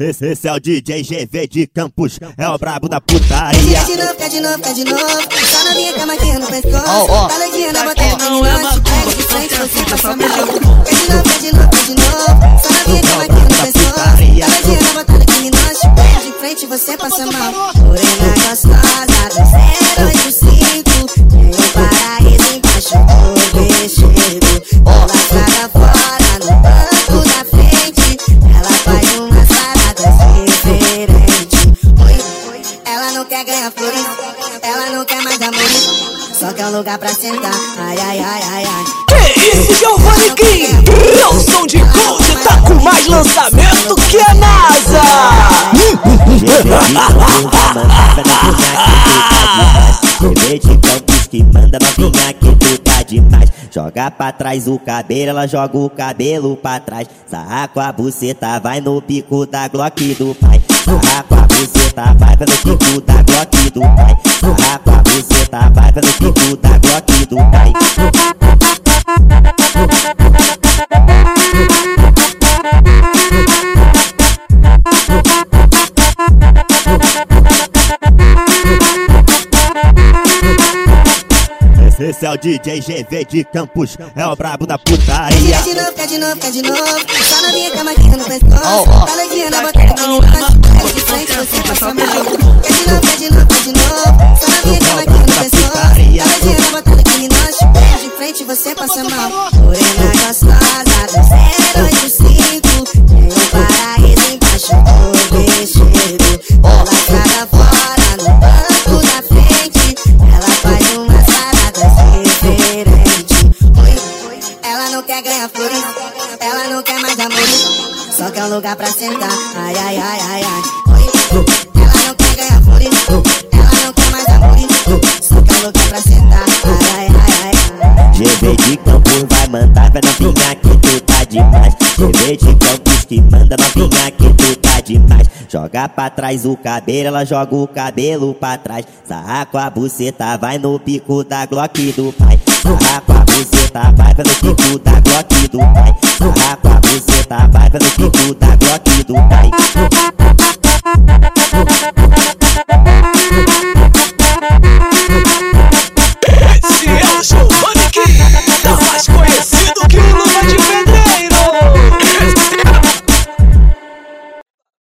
Esse, esse é o DJ GV de Campos, é o brabo da putaria. Quer de novo, quer de novo, quer de novo. Só na minha cama aqui no pescoço. Oh, oh. Tá doidinha na boteca dominante. Pega de frente, você passa mal. Quer de novo, quer de novo, quer de novo. Só na minha cama aqui no pescoço. Tá doidinha na boteca dominante. Pega de frente, você passa mal. Morena gostosa quer ganhar flores, ela não quer mais amor. Só quer um lugar pra sentar. Ai, ai, ai, ai, ai. Que isso, Giovanni King? Não som de coach tá com mais lançamento que a NASA! Que manda novinha que tu tá demais. Joga pra trás o cabelo, ela joga o cabelo pra trás. Sarra com a buceta, vai no pico da Glock do pai. Sarra com a buceta, vai pelo pico da Glock do pai. Sarra com a buceta, vai pelo pico da Glock do pai. Esse é o DJ GV de Campos, é o brabo da putaria. Quer de novo, quer de novo, quer de novo. Só na minha cama aqui no pescoço. Tá doidinha na boteca dominante. Pega de você passa mal. Quer de novo, quer de novo, quer de novo. Só minha cama aqui no pescoço. Tá doidinha na boteca dominante. Pega de frente, você passa mal. Morena gostosa do 085. Tem um paraíso embaixo do vestido. Ela estrada fora no banco da frente. Ela faz umas paradas diferentes. Ela não quer ganhar flores, ela não quer mais amor. Só quer um lugar pra sentar. Ai, ai, ai, ai, ai. Ela não quer mais amor. Quer um lugar pra sentar. Ai, ai. GV de Campos vai mandar pra novinha que tu tá demais. GV de Campos que manda novinha que tu tá demais. Joga pra trás o cabelo, ela joga o cabelo pra trás. Sarra com a buceta, vai no pico da Glock do pai. Sarra com a buceta, vai pelo pico da Glock do pai. Sarra com a buceta, vai pelo pico da Glock do pai.